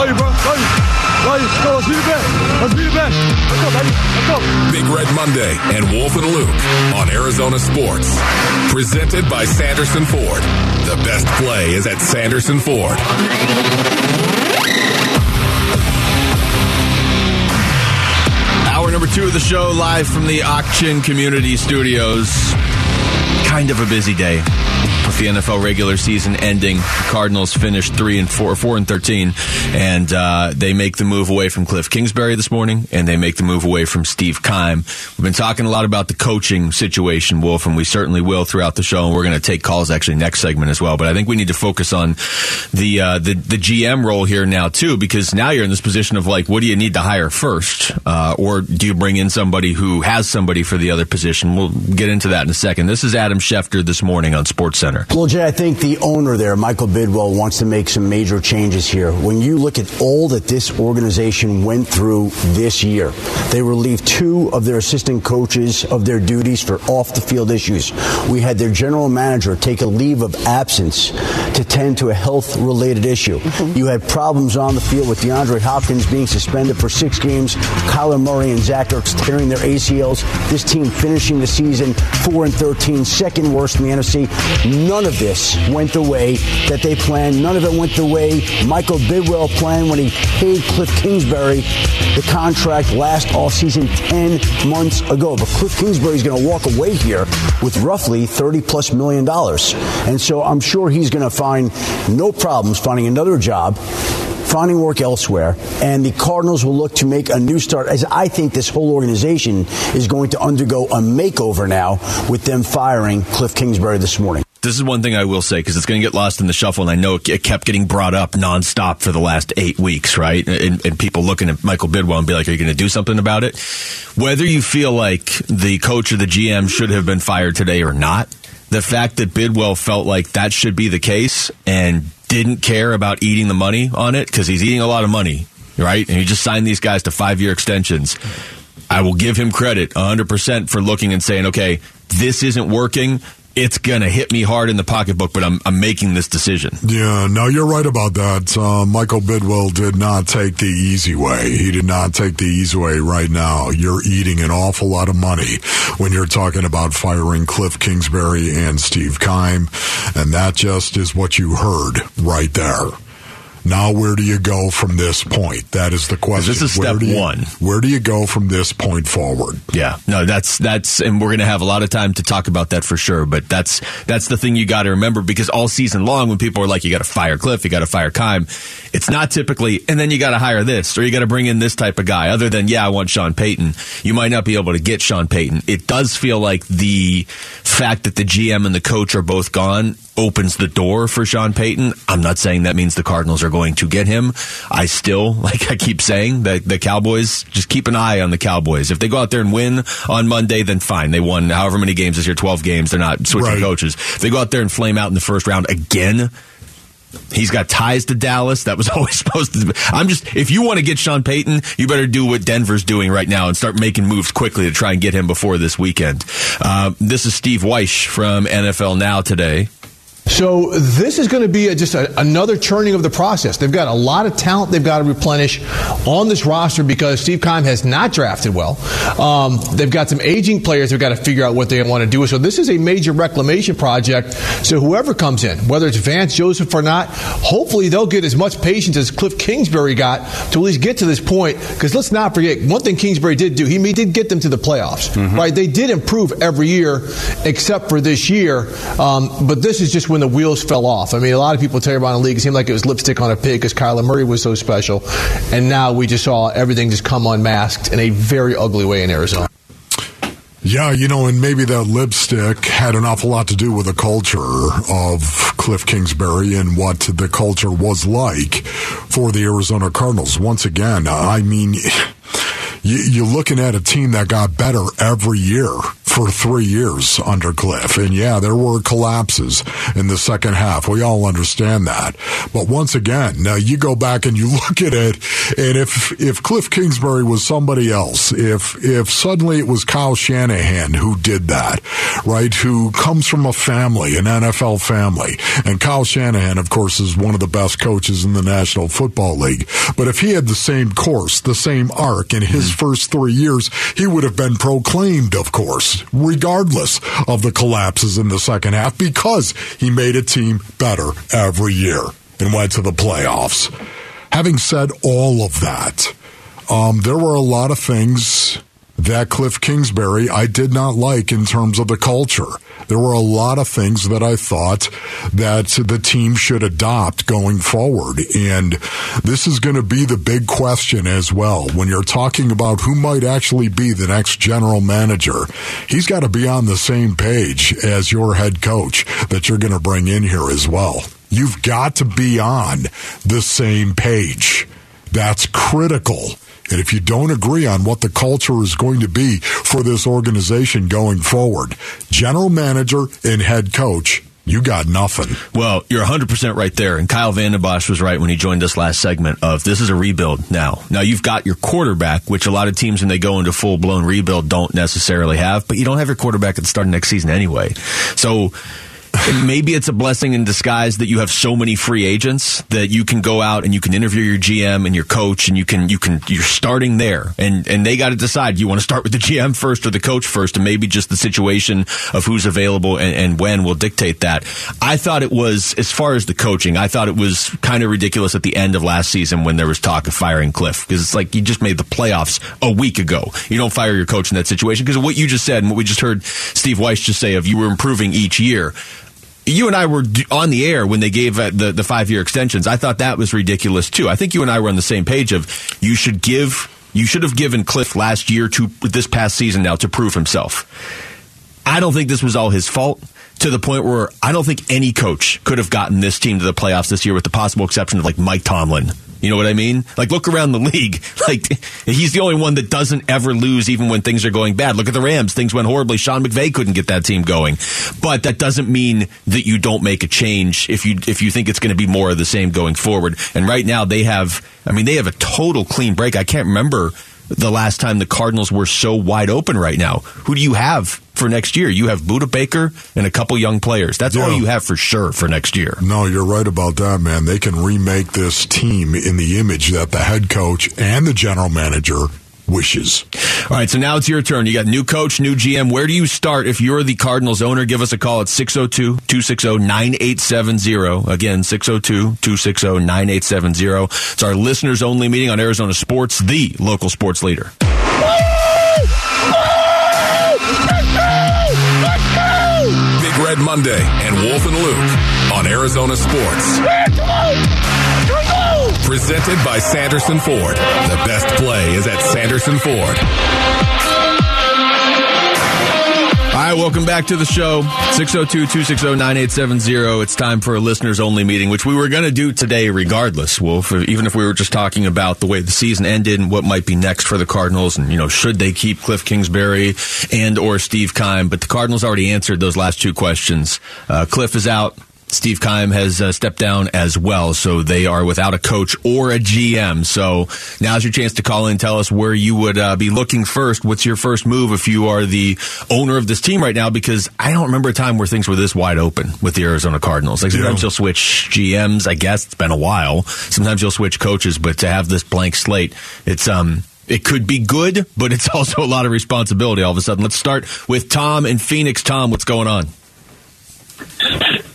Love you, bro. Love you. Love you. Let's go. Let's be the best. Let's be the best. Let's go, baby. Let's go. Big Red Monday and Wolf and Luke on Arizona Sports. Presented by Sanderson Ford. The best play is at Sanderson Ford. Hour number two of the show, live from the Auction Community Studios. Kind of a busy day with the NFL regular season ending. The Cardinals finished three and four, four and thirteen, and uh, they make the move away from Cliff Kingsbury this morning, and they make the move away from Steve Keim. We've been talking a lot about the coaching situation, Wolf, and we certainly will throughout the show. And we're going to take calls actually next segment as well. But I think we need to focus on the uh, the the GM role here now too, because now you're in this position of like, what do you need to hire first, uh, or do you bring in somebody who has somebody for the other position? We'll get into that in a second. This is Adam Schefter this morning on Sports Center. Well, Jay, I think the owner there, Michael Bidwill, wants to make some major changes here. When you look at all that this organization went through this year, they relieved two of their assistant coaches of their duties for off the field issues. We had their general manager take a leave of absence to tend to a health related issue. Mm-hmm. You had problems on the field with DeAndre Hopkins being suspended for six games, Kyler Murray and Zach Ertz tearing their ACLs. This team finishing the season 4 and 13, second worst in the NFC. None of this went the way that they planned. None of it went the way Michael Bidwill planned when he paid Cliff Kingsbury the contract last offseason 10 months ago. But Cliff Kingsbury is going to walk away here with roughly 30 plus million dollars. And so I'm sure he's going to find no problems finding another job finding work elsewhere, and the Cardinals will look to make a new start. As I think this whole organization is going to undergo a makeover now with them firing Cliff Kingsbury this morning. This is one thing I will say because it's going to get lost in the shuffle, and I know it kept getting brought up nonstop for the last eight weeks, right? And, and people looking at Michael Bidwill and be like, "Are you going to do something about it?" Whether you feel like the coach or the GM should have been fired today or not, the fact that Bidwill felt like that should be the case and didn't care about eating the money on it because he's eating a lot of money, right? And he just signed these guys to five year extensions. I will give him credit 100% for looking and saying, okay, this isn't working. It's going to hit me hard in the pocketbook, but I'm, I'm making this decision. Yeah, no, you're right about that. Uh, Michael Bidwill did not take the easy way. He did not take the easy way right now. You're eating an awful lot of money when you're talking about firing Cliff Kingsbury and Steve Keim, and that just is what you heard right there. Now, where do you go from this point? That is the question. This is Where step do you- one. Where do you go from this point forward? Yeah, no, that's that's, and we're going to have a lot of time to talk about that for sure. But that's that's the thing you got to remember because all season long, when people are like, "You got to fire Cliff, you got to fire Keim," it's not typically, and then you got to hire this or you got to bring in this type of guy. Other than, yeah, I want Sean Payton. You might not be able to get Sean Payton. It does feel like the fact that the GM and the coach are both gone opens the door for Sean Payton. I'm not saying that means the Cardinals are going to get him. I still, like I keep saying, that the Cowboys, just keep an eye on the Cowboys. If they go out there and win on Monday, then fine. They won however many games this year, 12 games. They're not switching Right. coaches. If they go out there and flame out in the first round again, He's got ties to Dallas. That was always supposed to. Be. I'm just. If you want to get Sean Payton, you better do what Denver's doing right now and start making moves quickly to try and get him before this weekend. Uh, this is Steve Weish from NFL Now today. So this is going to be a, just a, another churning of the process. They've got a lot of talent they've got to replenish on this roster because Steve Keim has not drafted well. Um, they've got some aging players they've got to figure out what they want to do. So this is a major reclamation project. So whoever comes in, whether it's Vance Joseph or not, hopefully they'll get as much patience as Cliff Kingsbury got to at least get to this point. Because let's not forget, one thing Kingsbury did do, he, he did get them to the playoffs, right? They did improve every year except for this year. Um, but this is just when the wheels fell off. I mean, a lot of people tell you about the league. It seemed like it was lipstick on a pig because Kyler Murray was so special. And now we just saw everything just come unmasked in a very ugly way in Arizona. Yeah, you know, and maybe that lipstick had an awful lot to do with the culture of Cliff Kingsbury and what the culture was like for the Arizona Cardinals. Once again, I mean, you, you're looking at a team that got better every year for three years under Cliff. And yeah, there were collapses in the second half. We all understand that. But once again, now you go back and you look at it And if if Cliff Kingsbury was somebody else, if if suddenly it was Kyle Shanahan who did that, right? Who comes from a family, an NFL family, and Kyle Shanahan, of course, is one of the best coaches in the National Football League. But if he had the same course, the same arc in his mm-hmm. first three years, he would have been proclaimed, of course, regardless of the collapses in the second half, because he made a team better every year and went to the playoffs. Having said all of that, um, there were a lot of things that Cliff Kingsbury I did not like in terms of the culture. There were a lot of things that I thought that the team should adopt going forward. And this is going to be the big question as well. When you're talking about who might actually be the next general manager, he's got to be on the same page as your head coach that you're going to bring in here as well. You've got to be on the same page. That's critical. And if you don't agree on what the culture is going to be for this organization going forward, general manager and head coach, you got nothing. Well, you're 100% right there. And Kyle Vanden Bosch was right when he joined us last segment of this is a rebuild now. Now you've got your quarterback, which a lot of teams when they go into full blown rebuild don't necessarily have, but you don't have your quarterback at the start of next season anyway. So maybe it's a blessing in disguise that you have so many free agents that you can go out and you can interview your GM and your coach and you can you can you're starting there. And and they got to decide you want to start with the GM first or the coach first? And maybe just the situation of who's available and, and when will dictate that. I thought it was as far as the coaching, I thought it was kind of ridiculous at the end of last season when there was talk of firing Cliff. Because it's like you just made the playoffs a week ago. You don't fire your coach in that situation. Because of what you just said and what we just heard Steve Weiss just say of you were improving each year you and I were on the air when they gave uh, the, the five year extensions. I thought that was ridiculous too. I think you and I were on the same page of you should give, you should have given Cliff last year to this past season now to prove himself. I don't think this was all his fault to the point where I don't think any coach could have gotten this team to the playoffs this year with the possible exception of like Mike Tomlin you know what I mean? Like, look around the league. Like, he's the only one that doesn't ever lose, even when things are going bad. Look at the Rams. Things went horribly. Sean McVay couldn't get that team going. But that doesn't mean that you don't make a change if you if you think it's going to be more of the same going forward. And right now, they have. I mean, they have a total clean break. I can't remember the last time the Cardinals were so wide open right now. Who do you have for next year? You have Budda Baker and a couple young players. That's yeah. all you have for sure for next year. No, you're right about that, man. They can remake this team in the image that the head coach and the general manager wishes. All right, so now it's your turn. You got new coach, new GM. Where do you start if you're the Cardinals owner? Give us a call at 602 260 9870. Again, 602 260 9870. It's our listeners only meeting on Arizona Sports, the local sports leader. Big Red Monday and Wolf and Luke on Arizona Sports. Presented by Sanderson Ford. The best play is at Sanderson Ford. All right, welcome back to the show. 602-260-9870. It's time for a listeners only meeting, which we were going to do today regardless, Wolf, even if we were just talking about the way the season ended and what might be next for the Cardinals and, you know, should they keep Cliff Kingsbury and or Steve Keim. But the Cardinals already answered those last two questions. Uh, Cliff is out. Steve Keim has uh, stepped down as well, so they are without a coach or a GM. So now's your chance to call in tell us where you would uh, be looking first. What's your first move if you are the owner of this team right now? Because I don't remember a time where things were this wide open with the Arizona Cardinals. Like sometimes yeah. you'll switch GMs. I guess it's been a while. Sometimes you'll switch coaches, but to have this blank slate, it's um it could be good, but it's also a lot of responsibility all of a sudden. Let's start with Tom in Phoenix. Tom, what's going on?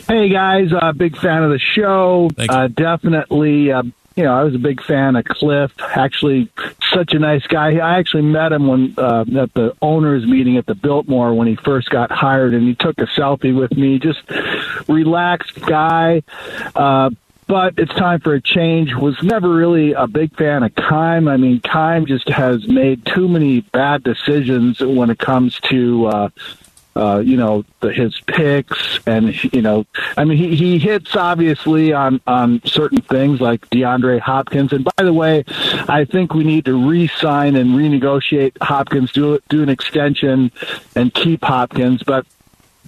Hey guys, uh, big fan of the show. Uh, definitely, uh, you know, I was a big fan of Cliff. Actually, such a nice guy. I actually met him when uh, at the owners' meeting at the Biltmore when he first got hired, and he took a selfie with me. Just relaxed guy. Uh, but it's time for a change. Was never really a big fan of Keim. I mean, Keim just has made too many bad decisions when it comes to uh, uh, you know, the, his picks, and you know, I mean, he, he hits obviously on on certain things like DeAndre Hopkins. And by the way, I think we need to re-sign and renegotiate Hopkins, do do an extension, and keep Hopkins. But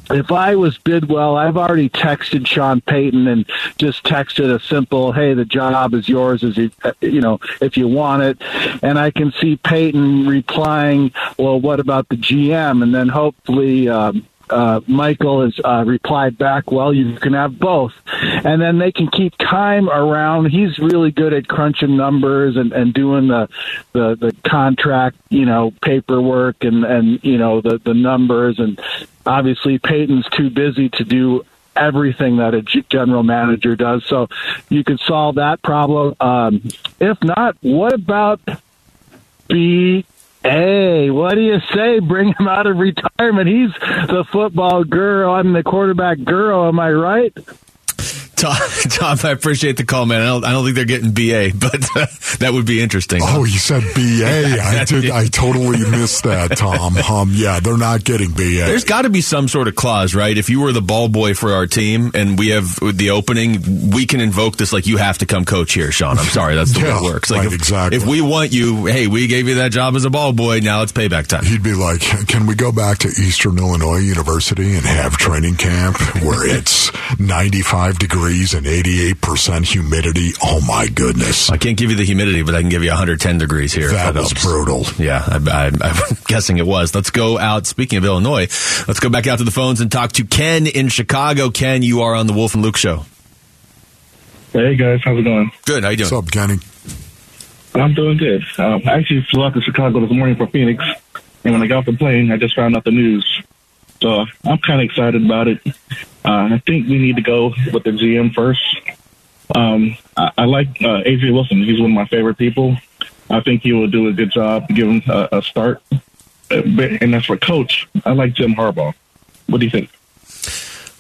if I was Bidwill, I've already texted Sean Payton and just texted a simple, "Hey, the job is yours. As you, you know, if you want it." And I can see Payton replying, "Well, what about the GM?" And then hopefully. Um, uh, Michael has uh, replied back, well, you can have both. And then they can keep Keim around. He's really good at crunching numbers and, and doing the, the, the contract, you know, paperwork and, and, you know, the, the numbers. And obviously Payton's too busy to do everything that a general manager does. So you could solve that problem. Um, if not, what about B Hey, what do you say? Bring him out of retirement. He's the football girl. I'm the quarterback girl. Am I right? Tom, Tom, I appreciate the call, man. I don't, I don't think they're getting BA, but uh, that would be interesting. Oh, you said BA. I did. I totally missed that, Tom. Um, yeah, they're not getting BA. There's got to be some sort of clause, right? If you were the ball boy for our team and we have the opening, we can invoke this like you have to come coach here, Sean. I'm sorry, that's the yeah, way it works. Like right, if, exactly. If we want you, hey, we gave you that job as a ball boy. Now it's payback time. He'd be like, "Can we go back to Eastern Illinois University and have training camp where it's 95 degrees and 88." 88% humidity. Oh my goodness. I can't give you the humidity, but I can give you 110 degrees here. That, that was helps. brutal. Yeah, I, am guessing it was. Let's go out. Speaking of Illinois, let's go back out to the phones and talk to Ken in Chicago. Ken, you are on the Wolf and Luke show. Hey guys, how's it going? Good. How you doing? What's up, Kenny? I'm doing good. Um, I actually flew out to Chicago this morning for Phoenix, and when I got off the plane, I just found out the news. So I'm kind of excited about it. Uh, I think we need to go with the GM first. Um, I, I, like uh, Wilson. He's one of my favorite people. I think he will do a good job, give him a, a start. Uh, and as for coach, I like Jim Harbaugh. What do you think?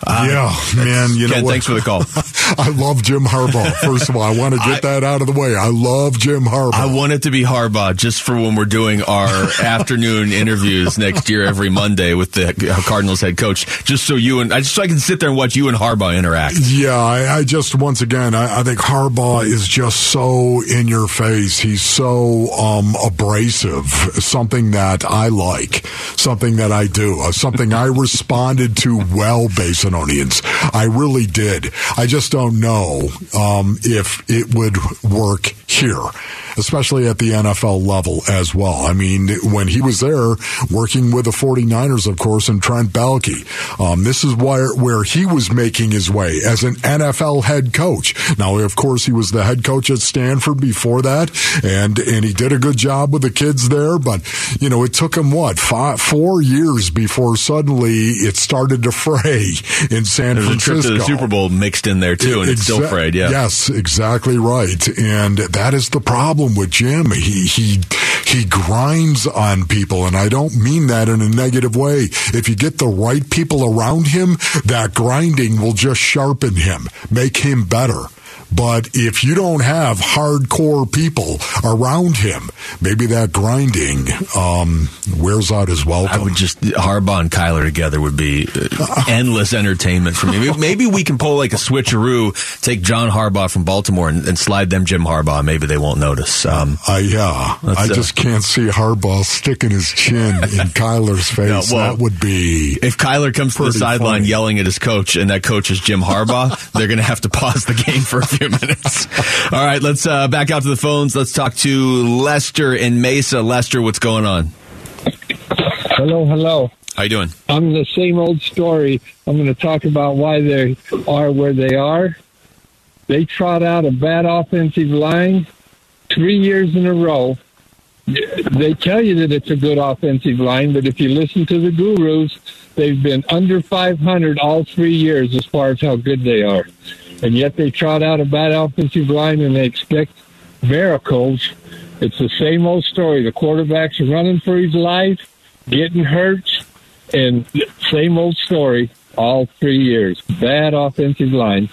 Uh, yeah, man. You Ken, know what? thanks for the call. I love Jim Harbaugh. First of all, I want to get I, that out of the way. I love Jim Harbaugh. I want it to be Harbaugh just for when we're doing our afternoon interviews next year every Monday with the Cardinals head coach. Just so you and I just so I can sit there and watch you and Harbaugh interact. Yeah, I, I just once again I, I, think Harbaugh is just so in your face. He's so um, abrasive. Something that I like. Something that I do. Uh, something I responded to well, I really did. I just don't know um, if it would work here especially at the NFL level as well. I mean, when he was there working with the 49ers, of course, and Trent Baalke, um, this is where, where he was making his way as an NFL head coach. Now, of course, he was the head coach at Stanford before that, and, and he did a good job with the kids there, but, you know, it took him what, five, four years before suddenly it started to fray in San There's Francisco. A trip to the Super Bowl mixed in there too, and Exa- it's still frayed, yeah. Yes, exactly right. And that is the problem problem with Jim. He he he grinds on people, and I don't mean that in a negative way. If you get the right people around him, that grinding will just sharpen him, make him better. But if you don't have hardcore people around him, maybe that grinding um, wears out his welcome. I would just Harbaugh and Kyler together would be uh, endless entertainment for me. Maybe we can pull like a switcheroo, take John Harbaugh from Baltimore and, and slide them Jim Harbaugh. Maybe they won't notice. Um, uh, yeah, I uh, just can't see Harbaugh sticking his chin in Kyler's face. No, well, that would be if Kyler comes to the sideline yelling at his coach, and that coach is Jim Harbaugh. they're going to have to pause the game for a few few minutes. All right, let's uh, back out to the phones. Let's talk to Lester in Mesa. Lester, what's going on? Hello, hello. How you doing? I'm the same old story. I'm going to talk about why they are where they are. They trot out a bad offensive line three years in a row. They tell you that it's a good offensive line, but if you listen to the gurus, they've been under 500 all three years as far as how good they are and yet they trot out a bad offensive line and they expect miracles. It's the same old story. The quarterback's running for his life, getting hurt, and same old story all three years. Bad offensive line.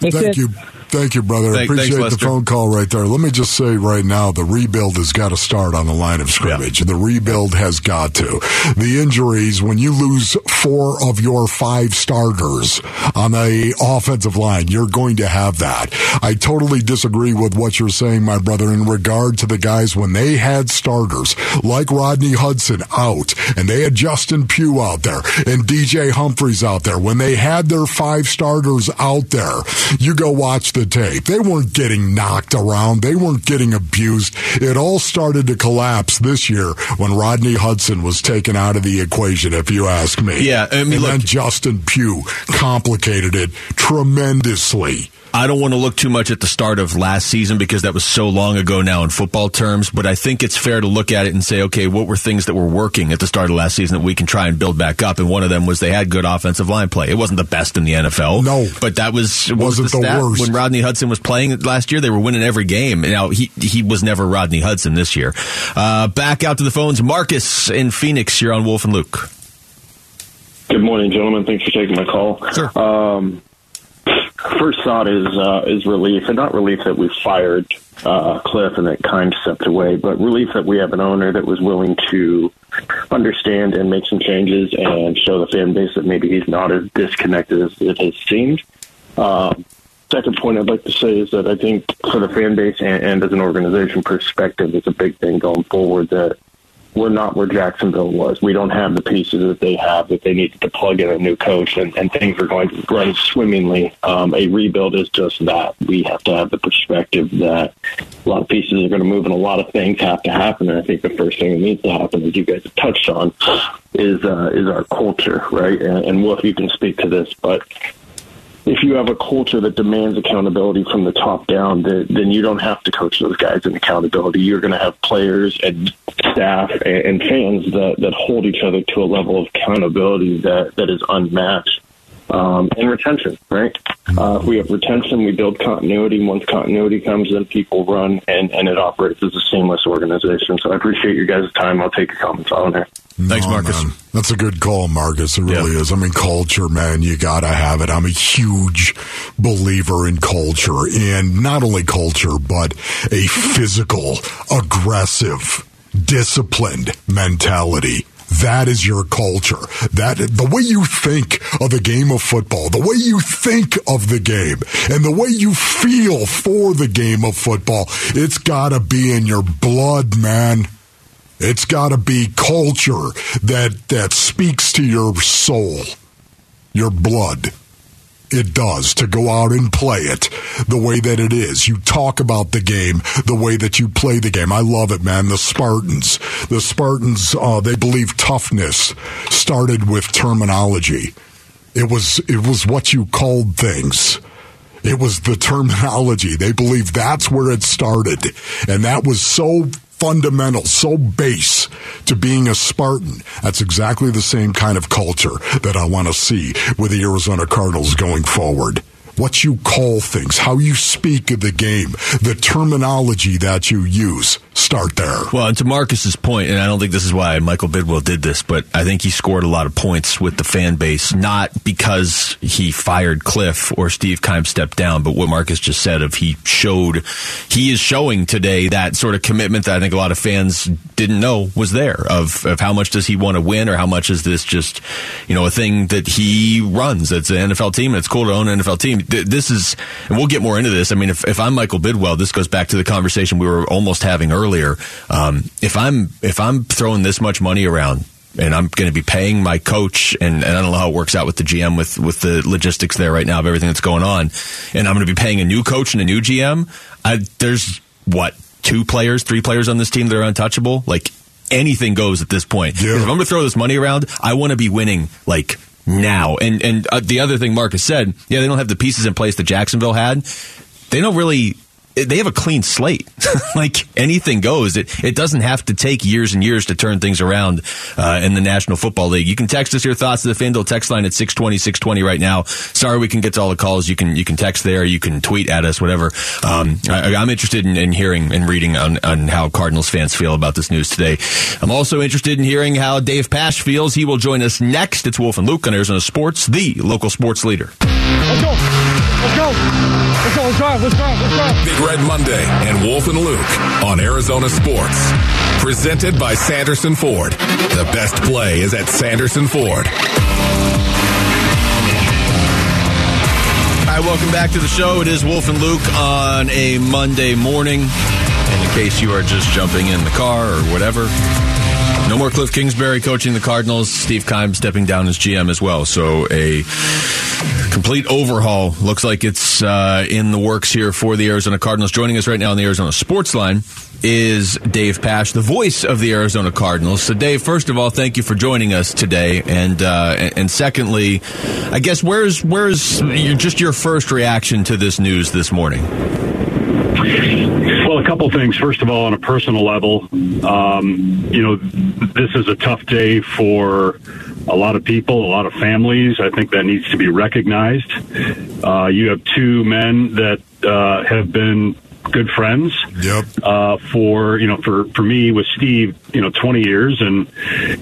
That's Thank it. you. Thank you, brother. Thank- Appreciate thanks, the phone call right there. Let me just say right now, the rebuild has got to start on the line of scrimmage. The rebuild has got to. The injuries, when you lose four of your five starters on the offensive line, you're going to have that. I totally disagree with what you're saying, my brother, in regard to the guys when they had starters like Rodney Hudson out and they had Justin Pugh out there and DJ Humphries out there. When they had their five starters out there, you go watch the tape. They weren't getting knocked around. They weren't getting abused. It all started to collapse this year when Rodney Hudson was taken out of the equation, if you ask me. Yeah, I mean, and look- then Justin Pugh complicated it tremendously. I don't want to look too much at the start of last season because that was so long ago now in football terms, but I think it's fair to look at it and say, okay, what were things that were working at the start of last season that we can try and build back up? And one of them was they had good offensive line play. It wasn't the best in the NFL. No. But that was, what Wasn't was the, the worst. When Rodney Hudson was playing last year, they were winning every game. Now, he, he was never Rodney Hudson this year. Uh, back out to the phones. Marcus in Phoenix. You're on Wolf and Luke. Good morning, gentlemen. Thanks for taking my call. Sure. Um, first thought is uh, is relief, and not relief that we fired uh, Cliff and that kind stepped away, but relief that we have an owner that was willing to understand and make some changes and show the fan base that maybe he's not as disconnected as it has seemed. Um, second point I'd like to say is that I think for the fan base and, and as an organization perspective, it's a big thing going forward that we're not where Jacksonville was. We don't have the pieces that they have that they needed to plug in a new coach, and, and things are going to run swimmingly. Um, a rebuild is just that. We have to have the perspective that a lot of pieces are going to move, and a lot of things have to happen. And I think the first thing that needs to happen, as you guys have touched on, is uh, is our culture, right? And, and Wolf, you can speak to this, but if you have a culture that demands accountability from the top down, then, then you don't have to coach those guys in accountability. You're going to have players and staff and, and fans that, that hold each other to a level of accountability that, that is unmatched. Um, and retention, right? Uh, if we have retention, we build continuity. Once continuity comes in, people run, and, and it operates as a seamless organization. So I appreciate your guys' time. I'll take your comments on there. Thanks, Marcus. man. That's a good call, Marcus. It really Yeah. is. I mean, culture, man, you gotta have it. I'm a huge believer in culture and not only culture, but a physical, aggressive, disciplined mentality. That is your culture. That the way you think of the game of football, the way you think of the game, and the way you feel for the game of football, it's gotta be in your blood, man. It's got to be culture that that speaks to your soul, your blood. It does to go out and play it the way that it is. You talk about the game the way that you play the game. I love it, man. The Spartans, the Spartans, uh, they believe toughness started with terminology. It was it was what you called things. It was the terminology. They believe that's where it started. And that was so fundamental, so base to being a Spartan. That's exactly the same kind of culture that I want to see with the Arizona Cardinals going forward. What you call things, how you speak of the game, the terminology that you use. Start there. Well, and to Marcus's point, and I don't think this is why Michael Bidwill did this, but I think he scored a lot of points with the fan base, not because he fired Cliff or Steve Keim stepped down, but what Marcus just said of he showed, he is showing today that sort of commitment that I think a lot of fans didn't know was there of, of how much does he want to win or how much is this just, you know, a thing that he runs. It's an NFL team and it's cool to own an NFL team. This is, and we'll get more into this. I mean, if, if I'm Michael Bidwill, this goes back to the conversation we were almost having earlier. Um, if I'm, if I'm throwing this much money around, and I'm going to be paying my coach, and, and I don't know how it works out with the GM with with the logistics there right now of everything that's going on, and I'm going to be paying a new coach and a new GM. I, there's what two players, three players on this team that are untouchable. Like anything goes at this point. Yeah. If I'm going to throw this money around, I want to be winning like now. And and uh, the other thing Marcus said, yeah, they don't have the pieces in place that Jacksonville had. They don't really they have a clean slate. like anything goes. It it doesn't have to take years and years to turn things around uh, in the National Football League. You can text us your thoughts to the FanDuel text line at 620, 620 right now. Sorry we can get to all the calls. You can you can text there. You can tweet at us, whatever. Um, I, am interested in, in, hearing and reading on, on how Cardinals fans feel about this news today. I'm also interested in hearing how Dave Pasch feels. He will join us next. It's Wolf and Luke on Arizona Sports, the local sports leader. Let's go. Let's go. Let's go. Let's drive. Let's drive. Let's drive. Red Monday and Wolf and Luke on Arizona Sports. Presented by Sanderson Ford. The best play is at Sanderson Ford. Hi, welcome back to the show. It is Wolf and Luke on a Monday morning. And in case you are just jumping in the car or whatever, no more Cliff Kingsbury coaching the Cardinals. Steve Keim stepping down as GM as well. So a complete overhaul looks like it's uh, in the works here for the Arizona Cardinals. Joining us right now on the Arizona Sports Line is Dave Pasch, the voice of the Arizona Cardinals. So, Dave, first of all, thank you for joining us today, and uh, and secondly, I guess where's where's just your first reaction to this news this morning? A couple things. First of all, on a personal level, um, you know, this is a tough day for a lot of people, a lot of families. I think that needs to be recognized. Uh, you have two men that uh, have been good friends. Yep. Uh, for you know, for for me with Steve, you know, 20 years, and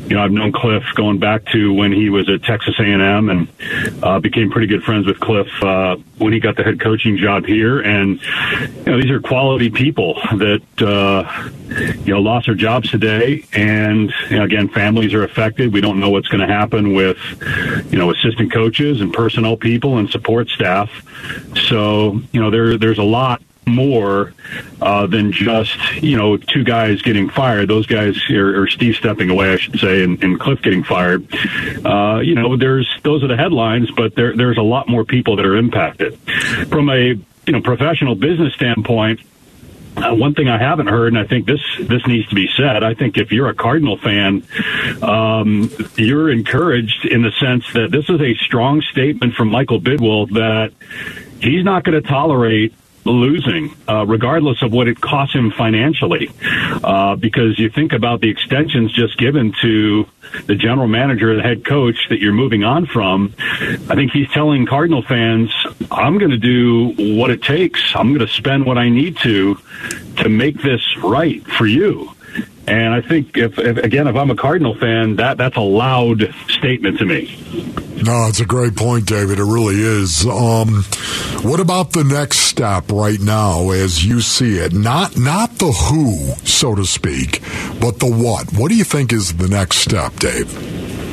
you know, I've known Cliff going back to when he was at Texas A&M, and uh, became pretty good friends with Cliff uh, when he got the head coaching job here. And you know, these are quality people that uh, you know lost their jobs today, and you know, again, families are affected. We don't know what's going to happen with you know assistant coaches and personnel people and support staff. So you know, there there's a lot more uh, than just you know two guys getting fired. Those guys, or, or Steve stepping away, I should say, and, and Cliff getting fired. Uh, you know, there's those are the headlines, but there, there's a lot more people that are impacted. From a you know professional business standpoint. Uh, one thing I haven't heard, and I think this this needs to be said. I think if you're a Cardinal fan, um, you're encouraged in the sense that this is a strong statement from Michael Bidwill that he's not going to tolerate losing, uh, regardless of what it costs him financially. Uh, because you think about the extensions just given to the general manager, the head coach that you're moving on from. I think he's telling Cardinal fans, I'm going to do what it takes. I'm going to spend what I need to to make this right for you. And I think if, if, again, if I'm a Cardinal fan, that that's a loud statement to me. No, it's a great point, David. It really is. Um, what about the next step right now, as you see it? Not not the who, so to speak, but the what. What do you think is the next step, Dave?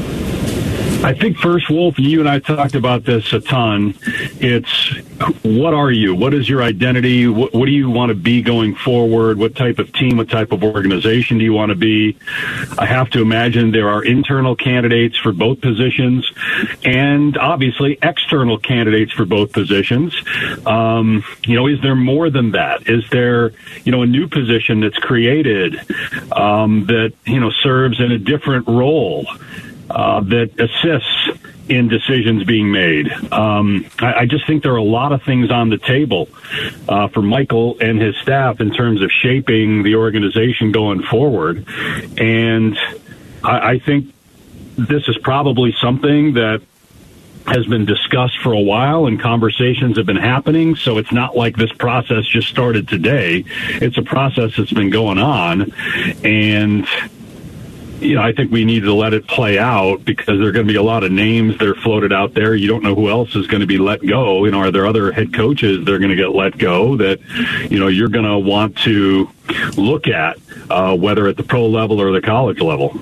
I think first, Wolf, you and I talked about this a ton. It's what are you? What is your identity? What, what, do you want to be going forward? What type of team, what type of organization do you want to be? I have to imagine there are internal candidates for both positions and obviously external candidates for both positions. Um, you know, is there more than that? Is there, you know, a new position that's created um, that, you know, serves in a different role? Uh, that assists in decisions being made. Um, I, I, just think there are a lot of things on the table uh, for Michael and his staff in terms of shaping the organization going forward. And I, I think this is probably something that has been discussed for a while and conversations have been happening. So it's not like this process just started today. It's a process that's been going on. And you know, I think we need to let it play out because there are going to be a lot of names that are floated out there. You don't know who else is going to be let go. You know, are there other head coaches that are going to get let go that, you know, you're going to want to look at, uh, whether at the pro level or the college level?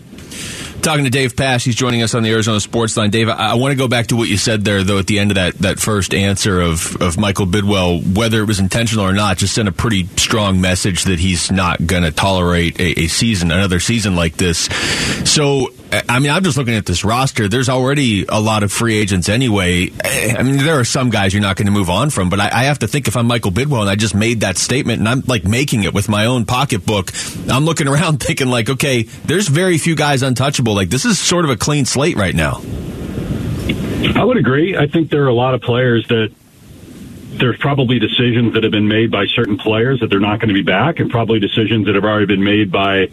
Talking to Dave Pasch, he's joining us on the Arizona Sports Line. Dave, I, I want to go back to what you said there, though, at the end of that, that first answer of, of Michael Bidwill, whether it was intentional or not, just sent a pretty strong message that he's not going to tolerate a, a season, another season like this. So I mean, I'm just looking at this roster. There's already a lot of free agents anyway. I mean, there are some guys you're not going to move on from, but I, I, have to think if I'm Michael Bidwill and I just made that statement and I'm like making it with my own pocketbook, I'm looking around thinking like, okay, there's very few guys untouchable. Like this is sort of a clean slate right now. I would agree. I think there are a lot of players that there's probably decisions that have been made by certain players that they're not going to be back, and probably decisions that have already been made by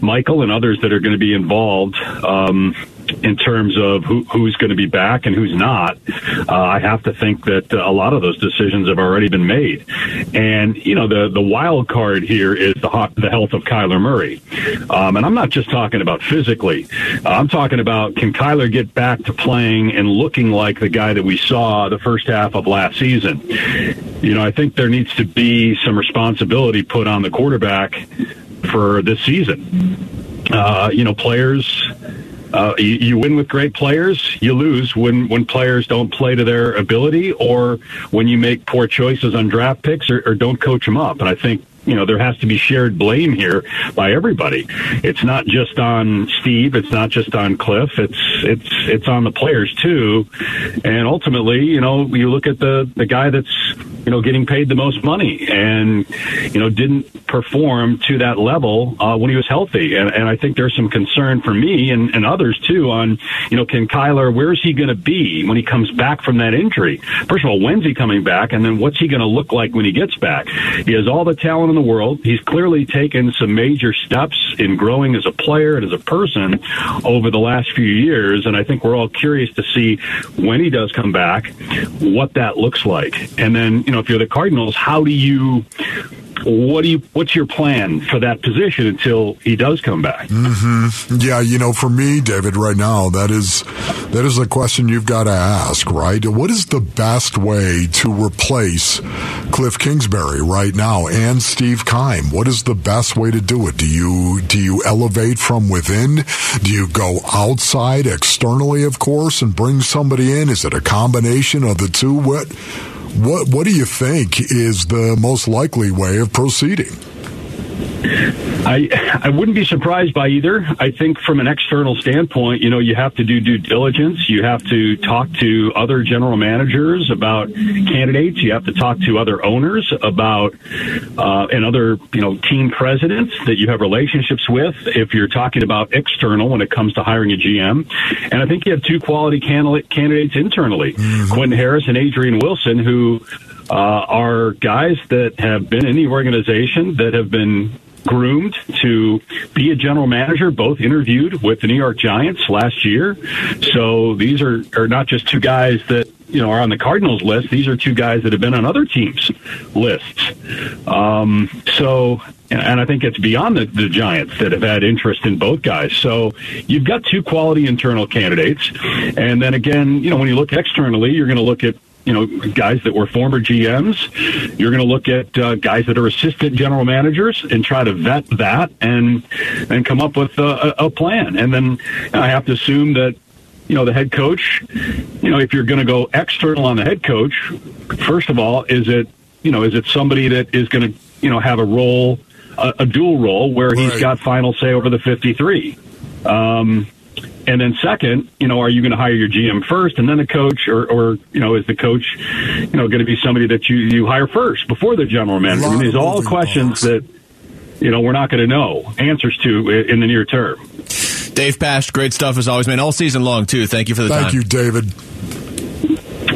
Michael and others that are going to be involved. Um, in terms of who, who's going to be back and who's not, uh, I have to think that uh, a lot of those decisions have already been made. And you know, the the wild card here is the hot, the health of Kyler Murray. Um, and I'm not just talking about physically. I'm talking about can Kyler get back to playing and looking like the guy that we saw the first half of last season. You know, I think there needs to be some responsibility put on the quarterback for this season. Uh, you know, players uh, you, you, win with great players. You lose when when players don't play to their ability, or when you make poor choices on draft picks, or, or don't coach them up. And I think you know there has to be shared blame here by everybody. It's not just on Steve. It's not just on Cliff. It's it's it's on the players too. And ultimately, you know, you look at the the guy that's you know getting paid the most money and you know didn't perform to that level uh, when he was healthy. And, and I think there's some concern for me and, and others too on you know can Kyler where's he going to be when he comes back from that injury? First of all, when's he coming back, and then what's he going to look like when he gets back? He has all the talent in the world. He's clearly taken some major steps in growing as a player and as a person over the last few years. And I think we're all curious to see when he does come back, what that looks like. And then, you know, if you're the Cardinals, how do you what do you what's your plan for that position until he does come back? Mm-hmm. yeah you know for me david right now that is that is a question you've got to ask right? What is the best way to replace cliff kingsbury right now and steve keim? What is the best way to do it? Do you do you elevate from within? Do you go outside externally of course and bring somebody in? Is it a combination of the two? What what What do you think is the most likely way of proceeding? I I wouldn't be surprised by either. I think from an external standpoint, you know, you have to do due diligence. You have to talk to other general managers about candidates. You have to talk to other owners about uh, and other you know team presidents that you have relationships with. If you're talking about external when it comes to hiring a GM, and I think you have two quality candidates internally, mm-hmm. Quentin Harris and Adrian Wilson, who uh, are guys that have been in the organization that have been groomed to be a general manager, both interviewed with the New York Giants last year. So these are, are not just two guys that you know are on the Cardinals list. These are two guys that have been on other teams' lists. Um, so, and I think it's beyond the, the Giants that have had interest in both guys. So you've got two quality internal candidates, and then again, you know, when you look externally, you're going to look at you know guys that were former GMs. You're going to look at uh, guys that are assistant general managers and try to vet that and and come up with a, a plan. And then I have to assume that you know the head coach. You know if you're going to go external on the head coach, first of all, is it you know is it somebody that is going to you know have a role, a, a dual role where right. he's got final say over the 53. Um, and then second, you know, are you going to hire your GM first and then the coach, or, or you know, is the coach, you know, going to be somebody that you you hire first before the general manager? I mean, these are all questions that you know we're not going to know answers to in the near term. Dave Pasch, great stuff as always, man. All season long too. Thank you for the Thank time. Thank you, David.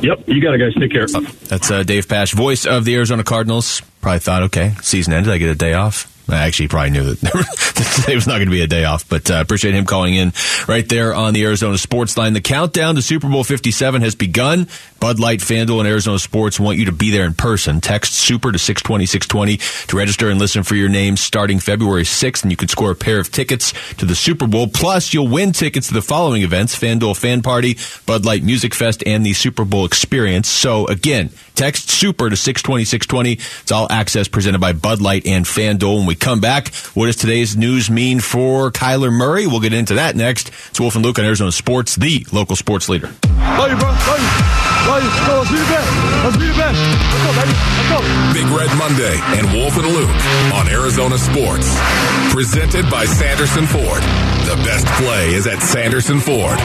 Yep, you got it, guys. Take care. That's uh, Dave Pasch, voice of the Arizona Cardinals. Probably thought, okay, season ended. I get a day off. I actually probably knew that today was not going to be a day off, but uh, appreciate him calling in right there on the Arizona Sports Line. The countdown to Super Bowl 57 has begun. Bud Light, FanDuel, and Arizona Sports want you to be there in person. Text SUPER to 620 620 to register and listen for your name starting February 6th, and you can score a pair of tickets to the Super Bowl. Plus, you'll win tickets to the following events FanDuel Fan Party, Bud Light Music Fest, and the Super Bowl Experience. So, again, text SUPER to 620 620. It's all access presented by Bud Light and FanDuel. When we come back, what does today's news mean for Kyler Murray? We'll get into that next. It's Wolf and Luke on Arizona Sports, the local sports leader. Love you, bro. Love you. Love you. Go, let's be the best. Let's be the best. Let's go, baby. Let's go. Big Red Monday and Wolf and Luke on Arizona Sports. Presented by Sanderson Ford. The best play is at Sanderson Ford.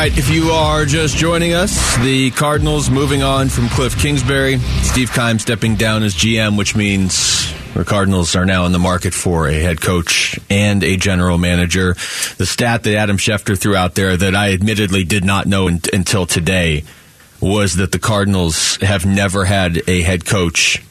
Right, if you are just joining us, the Cardinals moving on from Cliff Kingsbury, Steve Keim stepping down as GM, which means The Cardinals are now in the market for a head coach and a general manager. The stat that Adam Schefter threw out there that I admittedly did not know in, until today was that the Cardinals have never had a head coach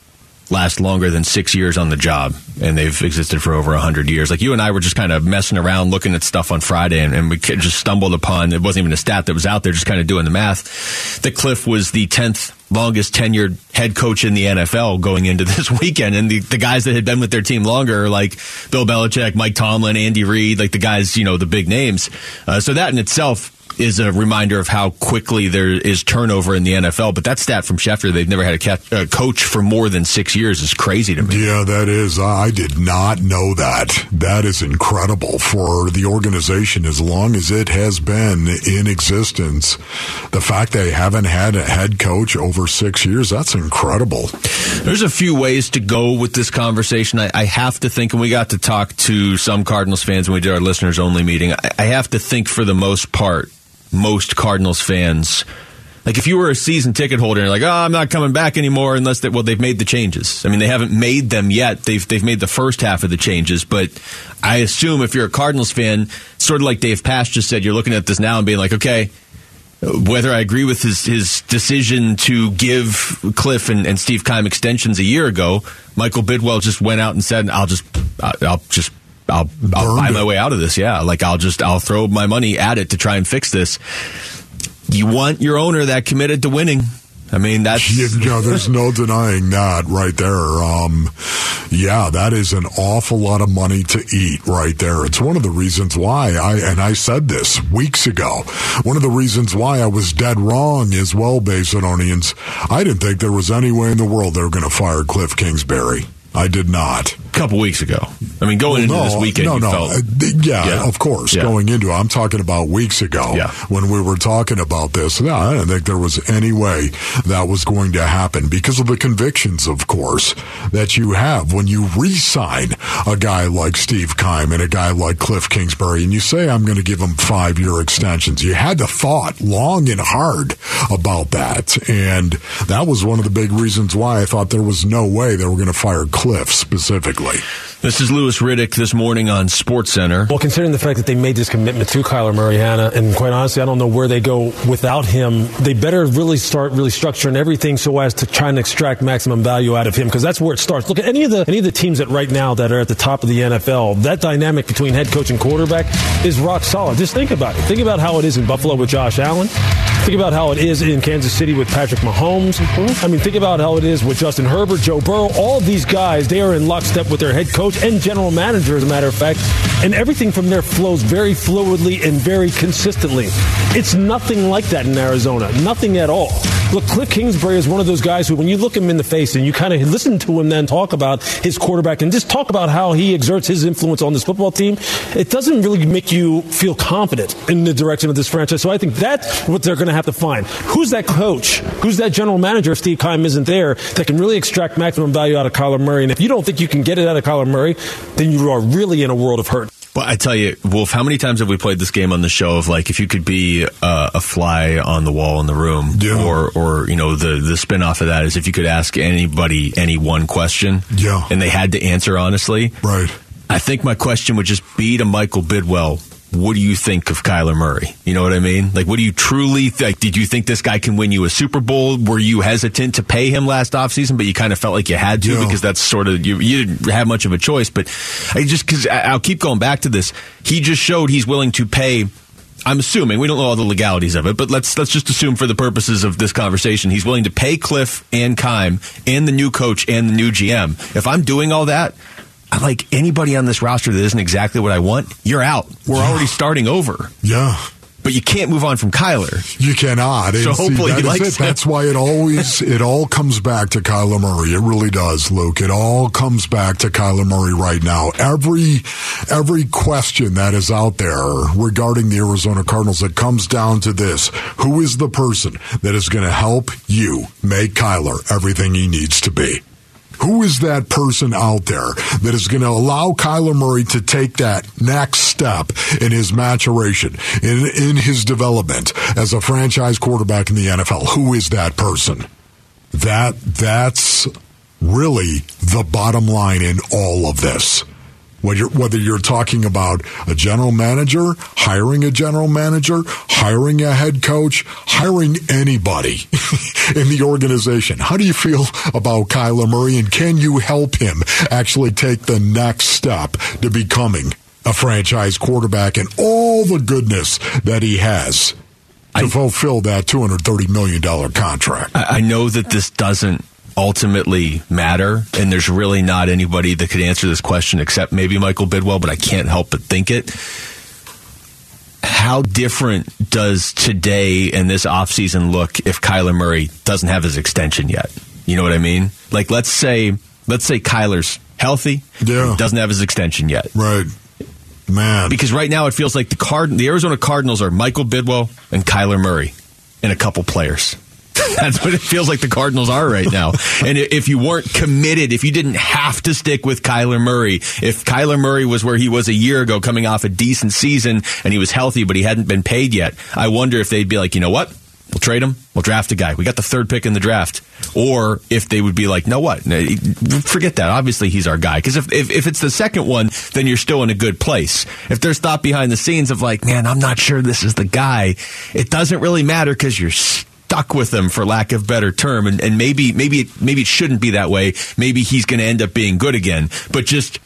last longer than six years on the job, and they've existed for over 100 years. Like you and I were just kind of messing around looking at stuff on Friday, and, and we just stumbled upon it wasn't even a stat that was out there, just kind of doing the math. That Cliff was the 10th longest tenured head coach in the NFL going into this weekend. And the, the guys that had been with their team longer, like Bill Belichick, Mike Tomlin, Andy Reid, like the guys, you know, the big names. Uh, so that in itself is a reminder of how quickly there is turnover in the NFL. But that stat from Schefter, they've never had a, coach for more than six years, is crazy to me. Yeah, that is. I did not know that. That is incredible for the organization as long as it has been in existence. The fact they haven't had a head coach over six years, that's incredible. There's a few ways to go with this conversation. I, I have to think, and we got to talk to some Cardinals fans when we did our listeners only meeting. I, I have to think for the most part, most Cardinals fans. Like if you were a season ticket holder and you're like, oh, I'm not coming back anymore unless they well they've made the changes. I mean, they haven't made them yet. They've they've made the first half of the changes, but I assume if you're a Cardinals fan, sort of like Dave Pasch just said, you're looking at this now and being like, okay, whether I agree with his, his decision to give Cliff and, and Steve Keim extensions a year ago, Michael Bidwill just went out and said, "I'll just, I'll just I'll, I'll buy my way out of this. Yeah, like I'll just I'll throw my money at it to try and fix this. You want your owner that committed to winning. I mean, that's you know, there's no denying that right there. Um, yeah, that is an awful lot of money to eat right there. It's one of the reasons why I and I said this weeks ago. One of the reasons why I was dead wrong as well, Basinonians. I didn't think there was any way in the world they were going to fire Cliff Kingsbury. I did not. A couple weeks ago. I mean, going well, into this weekend, no, no. Felt, uh, yeah, yeah, of course. Yeah. Going into it, I'm talking about weeks ago yeah. when we were talking about this. Yeah, I didn't think there was any way that was going to happen because of the convictions, of course, that you have when you re-sign a guy like Steve Keim and a guy like Cliff Kingsbury, and you say, "I'm going to give him five-year extensions." You had to thought long and hard about that, and that was one of the big reasons why I thought there was no way they were going to fire. Cliff specifically. This is Louis Riddick this morning on Sports Center. Well, considering the fact that they made this commitment to Kyler Murray, Hannah, and quite honestly, I don't know where they go without him. They better really start really structuring everything so as to try and extract maximum value out of him because that's where it starts. Look at any of the any of the teams that right now that are at the top of the NFL. That dynamic between head coach and quarterback is rock solid. Just think about it. Think about how it is in Buffalo with Josh Allen. Think about how it is in Kansas City with Patrick Mahomes. Mm-hmm. I mean, think about how it is with Justin Herbert, Joe Burrow. All these guys, they are in lockstep with their head coach and general manager, as a matter of fact. And everything from there flows very fluidly and very consistently. It's nothing like that in Arizona. Nothing at all. Look, Cliff Kingsbury is one of those guys who, when you look him in the face and you kind of listen to him then talk about his quarterback and just talk about how he exerts his influence on this football team, it doesn't really make you feel confident in the direction of this franchise. So I think that's what they're going to have to find. Who's that coach? Who's that general manager if Steve Keim isn't there that can really extract maximum value out of Kyler Murray? And if you don't think you can get it out of Kyler Murray, then you are really in a world of hurt. Well, I tell you, Wolf, how many times have we played this game on the show of like if you could be uh, a fly on the wall in the room, yeah. or or you know the the spin off of that is if you could ask anybody any one question, yeah, and they had to answer honestly, right. I think my question would just be to Michael Bidwill what do you think of Kyler Murray? You know what I mean? Like, what do you truly think? Did you think this guy can win you a Super Bowl? Were you hesitant to pay him last offseason, but you kind of felt like you had to yeah. because that's sort of, you, you didn't have much of a choice. But I just, because I'll keep going back to this, he just showed he's willing to pay. I'm assuming we don't know all the legalities of it, but let's let's just assume for the purposes of this conversation, he's willing to pay Cliff and Keim and the new coach and the new GM. If I'm doing all that, I like anybody on this roster that isn't exactly what I want, you're out. We're yeah. already starting over. Yeah. But you can't move on from Kyler. You cannot. So and hopefully see, he likes it. That's why it always it all comes back to Kyler Murray. It really does, Luke. It all comes back to Kyler Murray right now. Every every question that is out there regarding the Arizona Cardinals, it comes down to this: Who is the person that is going to help you make Kyler everything he needs to be? Who is that person out there that is going to allow Kyler Murray to take that next step in his maturation, in, in his development as a franchise quarterback in the NFL? Who is that person? That that's really the bottom line in all of this. Whether you're, whether you're talking about a general manager, hiring a general manager, hiring a head coach, hiring anybody in the organization. How do you feel about Kyler Murray and can you help him actually take the next step to becoming a franchise quarterback and all the goodness that he has to I, fulfill that $230 million contract? I know that this doesn't ultimately matter. And there's really not anybody that could answer this question except maybe Michael Bidwill, but I can't help but think it. How different does today and this offseason look if Kyler Murray doesn't have his extension yet? You know what I mean? Like let's say let's say Kyler's healthy, yeah. doesn't have his extension yet. Right. Man. Because right now it feels like the Card the Arizona Cardinals are Michael Bidwill and Kyler Murray and a couple players. That's what it feels like the Cardinals are right now. And if you weren't committed, if you didn't have to stick with Kyler Murray, if Kyler Murray was where he was a year ago coming off a decent season and he was healthy, but he hadn't been paid yet, I wonder if they'd be like, you know what? We'll trade him. We'll draft a guy. We got the third pick in the draft. Or if they would be like, no, what? Forget that. Obviously, he's our guy. Because if, if, if it's the second one, then you're still in a good place. If there's thought behind the scenes of like, man, I'm not sure this is the guy, it doesn't really matter because you're stuck with him for lack of better term and, and maybe maybe maybe it shouldn't be that way. Maybe he's going to end up being good again. But just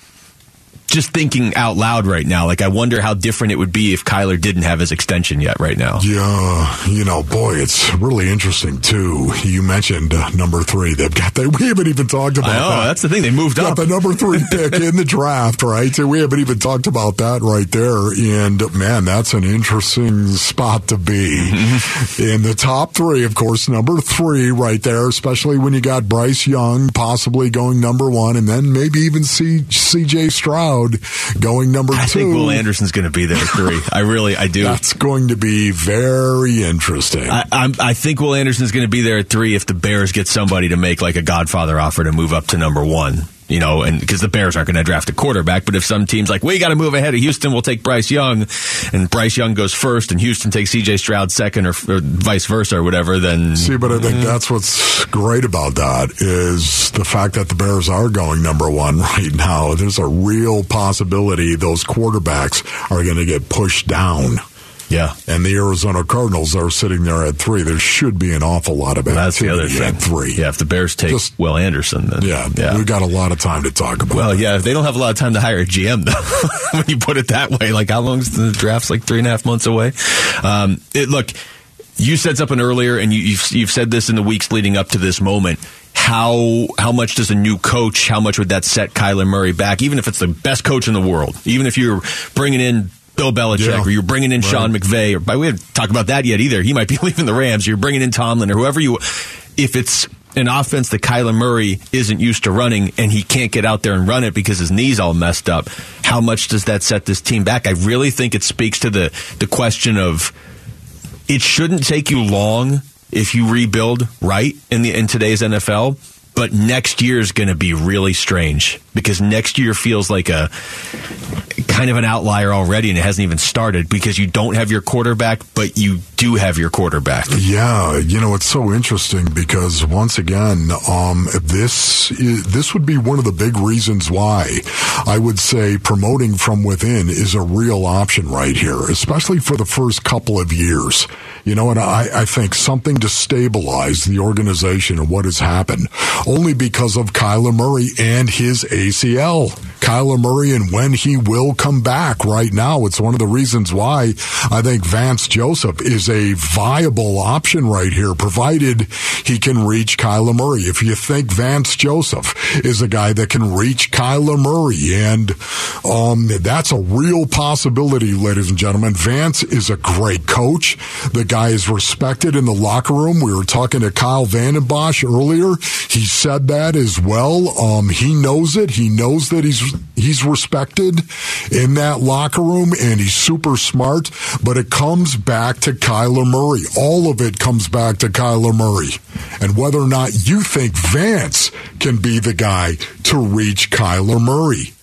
just thinking out loud right now. Like, I wonder how different it would be if Kyler didn't have his extension yet right now. Yeah, you know, boy, it's really interesting too. You mentioned uh, number three. They've got that. We haven't even talked about. Know that. that's the thing. They moved got up the number three pick in the draft, right? So we haven't even talked about that right there. And man, that's an interesting spot to be mm-hmm. in the top three. Of course, number three right there, especially when you got Bryce Young possibly going number one, and then maybe even C- C.J. Stroud going number I two. I think Will Anderson's going to be there three. I really, I do. That's going to be very interesting. I, I'm, I think Will Anderson's going to be there at three if the Bears get somebody to make like a Godfather offer to move up to number one you know, and because the Bears aren't going to draft a quarterback, but if some team's like, we got to move ahead of Houston, we'll take Bryce Young, and Bryce Young goes first, and Houston takes C.J. Stroud second, or, or vice versa, or whatever, then see. But I think mm. that's what's great about that is the fact that the Bears are going number one right now. There's a real possibility those quarterbacks are going to get pushed down. Yeah. And the Arizona Cardinals are sitting there at three. There should be an awful lot of That's the other thing. At three. Yeah, if the Bears take Just, Will Anderson, then. Yeah, yeah. We've got a lot of time to talk about Well, that. yeah, they don't have a lot of time to hire a GM, though, when you put it that way. Like, how long is the draft's like three and a half months away? Um, it, look, you said something earlier, and you, you've, you've said this in the weeks leading up to this moment how how much does a new coach how much would that set Kyler Murray back even if it's the best coach in the world even if you're bringing in Bill Belichick, yeah. or you're bringing in right. Sean McVay, or we haven't talked about that yet either. He might be leaving the Rams. You're bringing in Tomlin or whoever you. If it's an offense that Kyler Murray isn't used to running and he can't get out there and run it because his knee's all messed up, how much does that set this team back? I really think it speaks to the the question of it shouldn't take you long if you rebuild right in the in today's NFL but next year is going to be really strange because next year feels like a kind of an outlier already and it hasn't even started because you don't have your quarterback, but you do have your quarterback. Yeah, you know it's so interesting because once again, um, this this would be one of the big reasons why I would say promoting from within is a real option right here, especially for the first couple of years. You know, and I, I think something to stabilize the organization and what has happened only because of Kyler Murray and his ACL. Kyler Murray and when he will come back right now. It's one of the reasons why I think Vance Joseph is a viable option right here, provided he can reach Kyler Murray. If you think Vance Joseph is a guy that can reach Kyler Murray, and um, that's a real possibility, ladies and gentlemen. Vance is a great coach. The guy is respected in the locker room. We were talking to Kyle Vanden Bosch earlier. He said that as well. Um, he knows it. He knows that he's he's respected in that locker room and he's super smart, but it comes back to Kyler Murray. All of it comes back to Kyler Murray. And whether or not you think Vance can be the guy to reach Kyler Murray.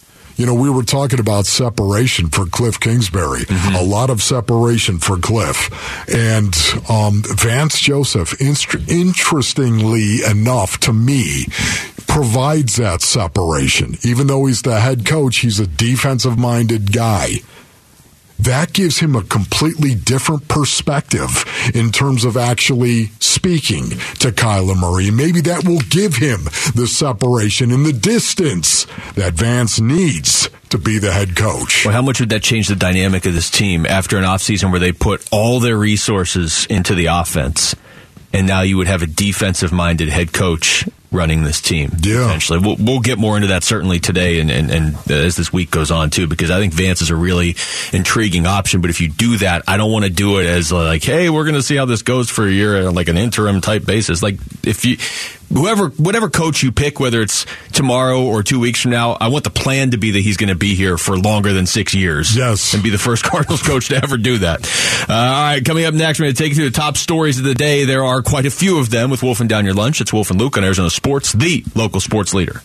You know, we were talking about separation for Cliff Kingsbury, mm-hmm. a lot of separation for Cliff. And um, Vance Joseph, interestingly enough to me, provides that separation. Even though he's the head coach, he's a defensive minded guy. That gives him a completely different perspective in terms of actually speaking to Kyler Murray. Maybe that will give him the separation and the distance that Vance needs to be the head coach. Well, how much would that change the dynamic of this team after an offseason where they put all their resources into the offense? And now you would have a defensive minded head coach running this team. Yeah. Eventually. We'll, we'll get more into that certainly today and, and, and as this week goes on too, because I think Vance is a really intriguing option. But if you do that, I don't want to do it as like, hey, we're going to see how this goes for a year, on like an interim type basis. Like if you, whoever, whatever coach you pick, whether it's tomorrow or two weeks from now, I want the plan to be that he's going to be here for longer than six years. Yes. And be the first Cardinals coach to ever do that. Uh, all right. Coming up next, we're going to take you through the top stories of the day. There are quite a few of them with Wolf and Down Your Lunch. It's Wolf and Luke on Arizona Sports, the local sports leader.